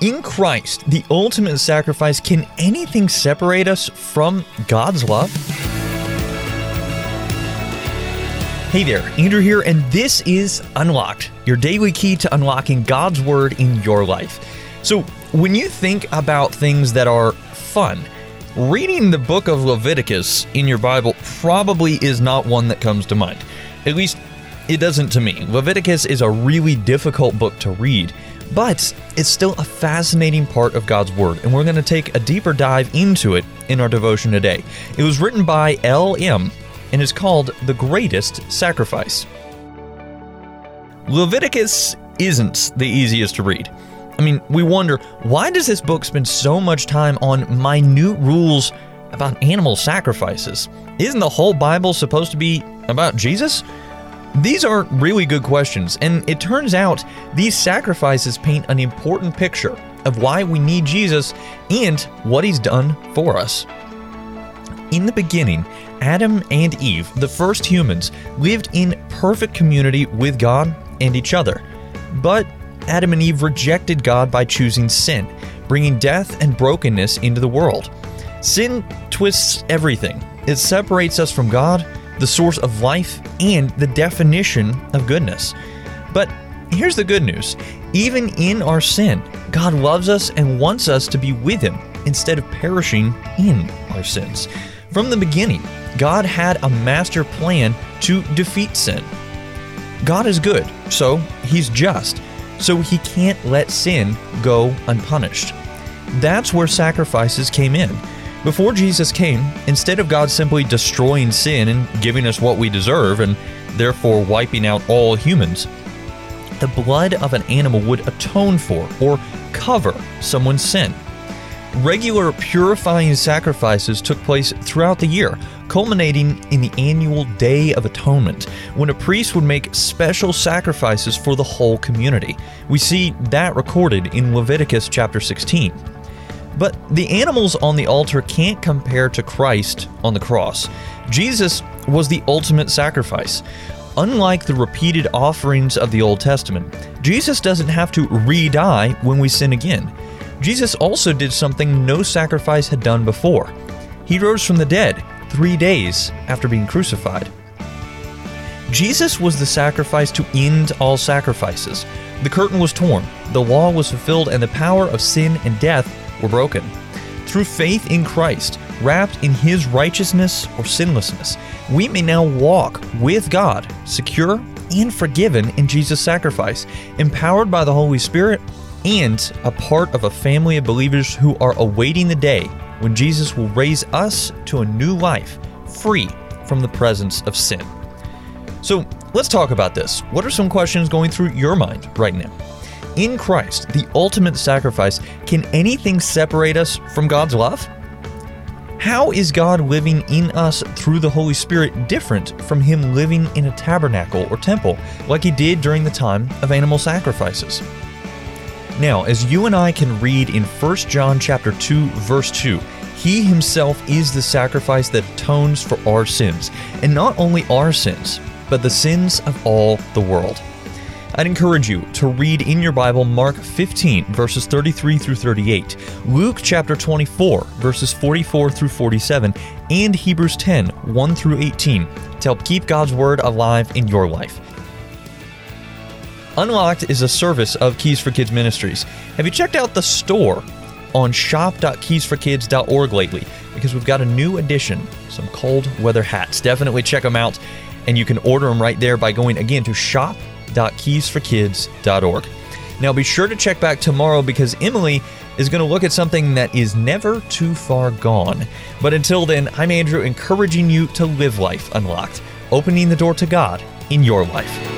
In Christ, the ultimate sacrifice, can anything separate us from God's love? Hey there, Andrew here, and this is Unlocked, your daily key to unlocking God's Word in your life. So, when you think about things that are fun, reading the book of Leviticus in your Bible probably is not one that comes to mind. At least, it doesn't to me. Leviticus is a really difficult book to read but it's still a fascinating part of God's Word, and we're going to take a deeper dive into it in our devotion today. It was written by L.M. and is called The Greatest Sacrifice. Leviticus isn't the easiest to read. I mean, we wonder why does this book spend so much time on minute rules about animal sacrifices? Isn't the whole Bible supposed to be about Jesus? These are really good questions, and it turns out these sacrifices paint an important picture of why we need Jesus and what he's done for us. In the beginning, Adam and Eve, the first humans, lived in perfect community with God and each other. But Adam and Eve rejected God by choosing sin, bringing death and brokenness into the world. Sin twists everything. It separates us from God the source of life, and the definition of goodness. But here's the good news even in our sin, God loves us and wants us to be with Him instead of perishing in our sins. From the beginning, God had a master plan to defeat sin. God is good, so He's just, so He can't let sin go unpunished. That's where sacrifices came in. Before Jesus came, instead of God simply destroying sin and giving us what we deserve and therefore wiping out all humans, the blood of an animal would atone for or cover someone's sin. Regular purifying sacrifices took place throughout the year, culminating in the annual Day of Atonement, when a priest would make special sacrifices for the whole community. We see that recorded in Leviticus chapter 16. But the animals on the altar can't compare to Christ on the cross. Jesus was the ultimate sacrifice. Unlike the repeated offerings of the Old Testament, Jesus doesn't have to re die when we sin again. Jesus also did something no sacrifice had done before. He rose from the dead three days after being crucified. Jesus was the sacrifice to end all sacrifices. The curtain was torn, the law was fulfilled, and the power of sin and death were broken. Through faith in Christ, wrapped in His righteousness or sinlessness, we may now walk with God, secure and forgiven in Jesus' sacrifice, empowered by the Holy Spirit, and a part of a family of believers who are awaiting the day when Jesus will raise us to a new life, free from the presence of sin. So let's talk about this. What are some questions going through your mind right now? In Christ, the ultimate sacrifice, can anything separate us from God's love? How is God living in us through the Holy Spirit different from Him living in a tabernacle or temple like He did during the time of animal sacrifices? Now, as you and I can read in 1 John chapter 2 verse 2, he himself is the sacrifice that atones for our sins, and not only our sins, but the sins of all the world. I'd encourage you to read in your Bible Mark 15, verses 33 through 38, Luke chapter 24, verses 44 through 47, and Hebrews 10, 1 through 18 to help keep God's Word alive in your life. Unlocked is a service of Keys for Kids Ministries. Have you checked out the store on shop.keysforkids.org lately? Because we've got a new edition, some cold weather hats. Definitely check them out, and you can order them right there by going again to shop www.keysforkids.org. Now be sure to check back tomorrow because Emily is going to look at something that is never too far gone. But until then, I'm Andrew encouraging you to live life unlocked, opening the door to God in your life.